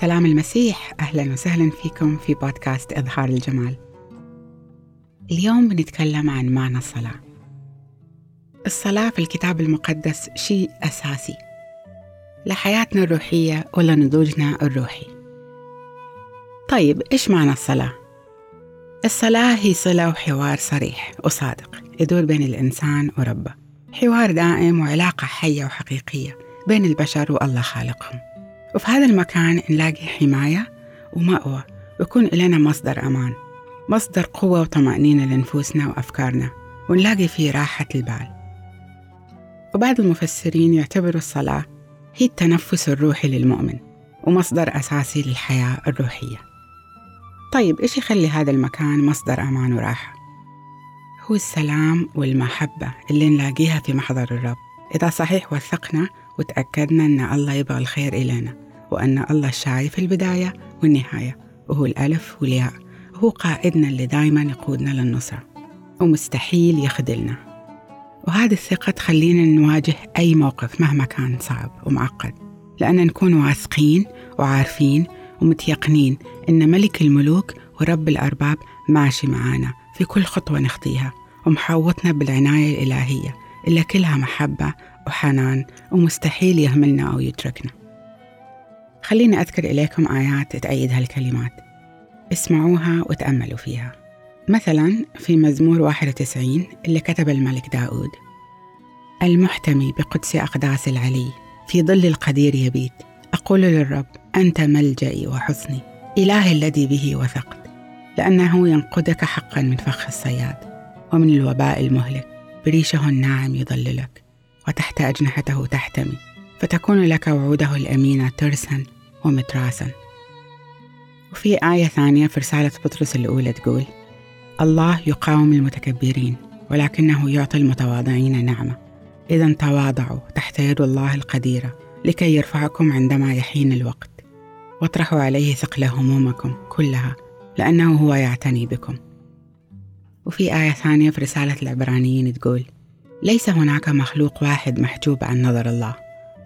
سلام المسيح. أهلا وسهلا فيكم في بودكاست إظهار الجمال. اليوم بنتكلم عن معنى الصلاة. الصلاة في الكتاب المقدس شيء أساسي لحياتنا الروحية ولنضوجنا الروحي. طيب إيش معنى الصلاة؟ الصلاة هي صلة وحوار صريح وصادق يدور بين الإنسان وربه. حوار دائم وعلاقة حية وحقيقية بين البشر والله خالقهم. وفي هذا المكان نلاقي حماية ومأوى ويكون لنا مصدر أمان مصدر قوة وطمأنينة لنفوسنا وأفكارنا ونلاقي فيه راحة البال. وبعض المفسرين يعتبروا الصلاة هي التنفس الروحي للمؤمن ومصدر أساسي للحياة الروحية. طيب إيش يخلي هذا المكان مصدر أمان وراحة؟ هو السلام والمحبة اللي نلاقيها في محضر الرب. إذا صحيح وثقنا وتأكدنا أن الله يبغى الخير إلينا. وأن الله شايف البداية والنهاية. وهو الألف والياء. وهو قائدنا اللي دايما يقودنا للنصرة ومستحيل يخذلنا. وهذه الثقة تخلينا نواجه أي موقف مهما كان صعب ومعقد. لأن نكون واثقين وعارفين ومتيقنين إن ملك الملوك ورب الأرباب ماشي معانا في كل خطوة نخطيها. ومحوطنا بالعناية الإلهية. اللي كلها محبة وحنان. ومستحيل يهملنا أو يتركنا. خليني أذكر إليكم آيات تأيد هالكلمات. اسمعوها وتأملوا فيها. مثلا في مزمور 91 اللي كتب الملك داود المحتمي بقدس أقداس العلي في ظل القدير يبيت. أقول للرب أنت ملجئي وحصني إلهي الذي به وثقت. لأنه ينقذك حقا من فخ الصياد ومن الوباء المهلك. بريشه الناعم يظللك وتحت أجنحته تحتمي. فتكون لك وعوده الأمينة ترسا ومتراسا وفي آية ثانية في رسالة بطرس الأولى تقول الله يقاوم المتكبرين ولكنه يعطي المتواضعين نعمة. إذا تواضعوا تحت يد الله القديرة لكي يرفعكم عندما يحين الوقت. واطرحوا عليه ثقل همومكم كلها لأنه هو يعتني بكم. وفي آية ثانية في رسالة العبرانيين تقول ليس هناك مخلوق واحد محجوب عن نظر الله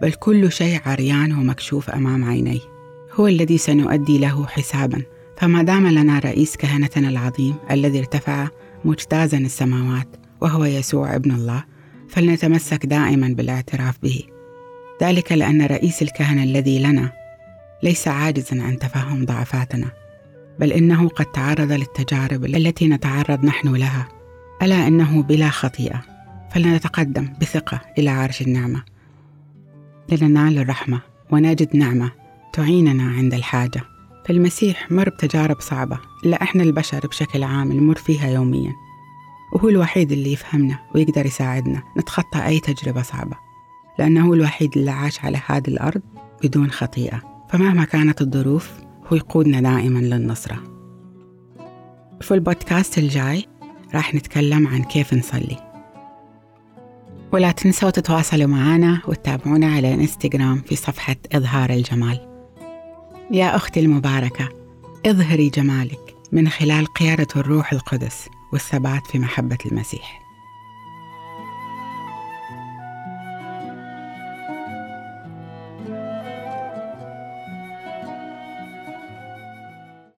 بل كل شيء عريان ومكشوف أمام عينيه. هو الذي سنؤدي له حسابا. فما دام لنا رئيس كهنتنا العظيم الذي ارتفع مجتازا السماوات وهو يسوع ابن الله فلنتمسك دائما بالاعتراف به. ذلك لأن رئيس الكهنة الذي لنا ليس عاجزا عن تفهم ضعفاتنا بل إنه قد تعرض للتجارب التي نتعرض نحن لها. ألا إنه بلا خطيئة. فلنتقدم بثقة إلى عرش النعمة. لننال الرحمة ونجد نعمة تعيننا عند الحاجة. فالمسيح مر بتجارب صعبة إلا إحنا البشر بشكل عام نمر فيها يوميا. وهو الوحيد اللي يفهمنا ويقدر يساعدنا نتخطى أي تجربة صعبة. لأنه هو الوحيد اللي عاش على هذه الأرض بدون خطيئة. فمهما كانت الظروف هو يقودنا دائما للنصرة. في البودكاست الجاي راح نتكلم عن كيف نصلي. ولا تنسوا تتواصلوا معنا وتتابعونا على إنستغرام في صفحة إظهار الجمال. يا أختي المباركة اظهري جمالك من خلال قيادة الروح القدس والثبات في محبة المسيح.